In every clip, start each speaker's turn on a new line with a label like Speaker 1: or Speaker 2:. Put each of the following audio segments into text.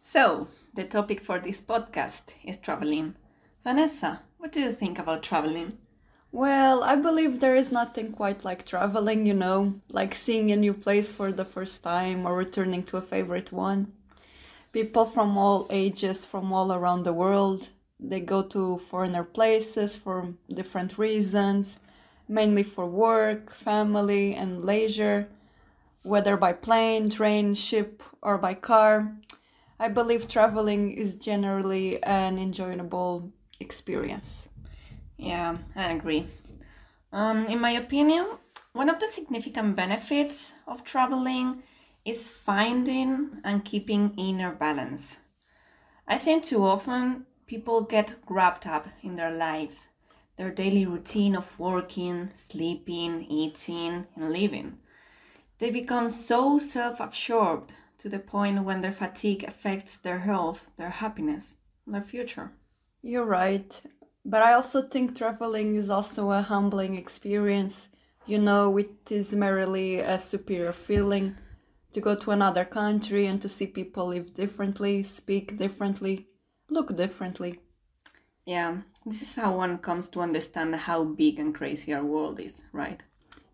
Speaker 1: So, the topic for this podcast is traveling. Vanessa, what do you think about traveling?
Speaker 2: Well, I believe there is nothing quite like traveling, you know, like seeing a new place for the first time or returning to a favorite one. People from all ages, from all around the world, they go to foreigner places for different reasons, mainly for work, family, and leisure, whether by plane, train, ship, or by car. I believe traveling is generally an enjoyable experience.
Speaker 1: Yeah, I agree. Um, in my opinion, one of the significant benefits of traveling is finding and keeping inner balance. I think too often people get wrapped up in their lives, their daily routine of working, sleeping, eating, and living. They become so self absorbed to the point when their fatigue affects their health, their happiness, their future.
Speaker 2: You're right. But I also think traveling is also a humbling experience. You know, it is merely a superior feeling to go to another country and to see people live differently, speak differently, look differently.
Speaker 1: Yeah, this is how one comes to understand how big and crazy our world is, right?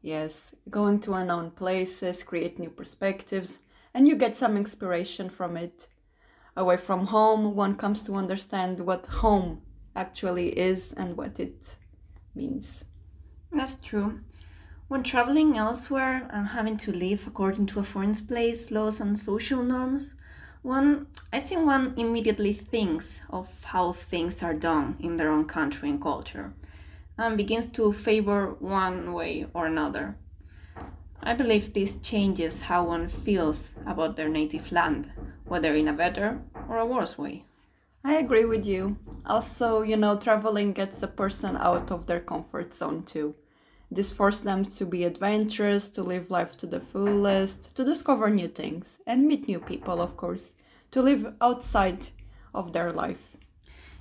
Speaker 2: Yes, going to unknown places, create new perspectives, and you get some inspiration from it. Away from home, one comes to understand what home actually is and what it means.
Speaker 1: That's true. When traveling elsewhere and having to live according to a foreign place, laws, and social norms, one, I think one immediately thinks of how things are done in their own country and culture and begins to favor one way or another. I believe this changes how one feels about their native land, whether in a better or a worse way.
Speaker 2: I agree with you. Also, you know, traveling gets a person out of their comfort zone too. This forces them to be adventurous, to live life to the fullest, to discover new things and meet new people, of course, to live outside of their life.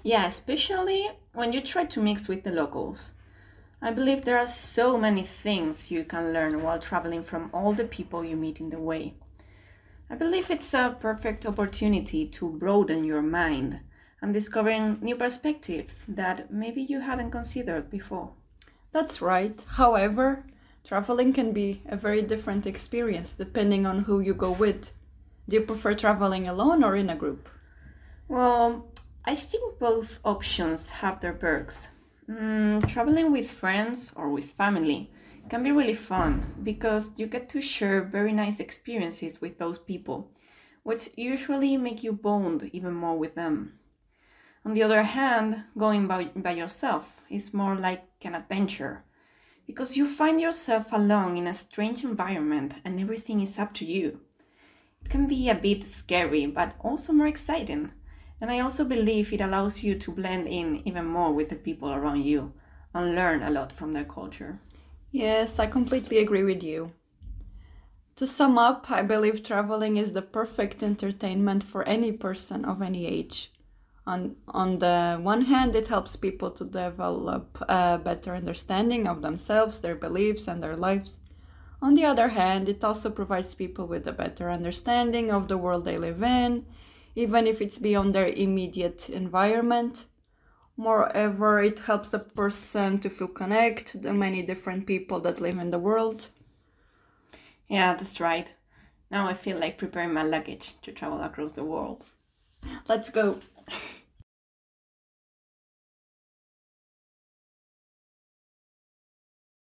Speaker 1: Yeah, especially when you try to mix with the locals. I believe there are so many things you can learn while traveling from all the people you meet in the way. I believe it's a perfect opportunity to broaden your mind and discovering new perspectives that maybe you hadn't considered before.
Speaker 2: That's right. However, traveling can be a very different experience depending on who you go with. Do you prefer traveling alone or in a group?
Speaker 1: Well, I think both options have their perks. Mm, traveling with friends or with family can be really fun because you get to share very nice experiences with those people, which usually make you bond even more with them. On the other hand, going by, by yourself is more like an adventure because you find yourself alone in a strange environment and everything is up to you. It can be a bit scary, but also more exciting and I also believe it allows you to blend in even more with the people around you and learn a lot from their culture.
Speaker 2: Yes, I completely agree with you. To sum up, I believe traveling is the perfect entertainment for any person of any age. On, on the one hand, it helps people to develop a better understanding of themselves, their beliefs, and their lives. On the other hand, it also provides people with a better understanding of the world they live in even if it's beyond their immediate environment. Moreover, it helps a person to feel connect to the many different people that live in the world.
Speaker 1: Yeah, that's right. Now I feel like preparing my luggage to travel across the world.
Speaker 2: Let's go.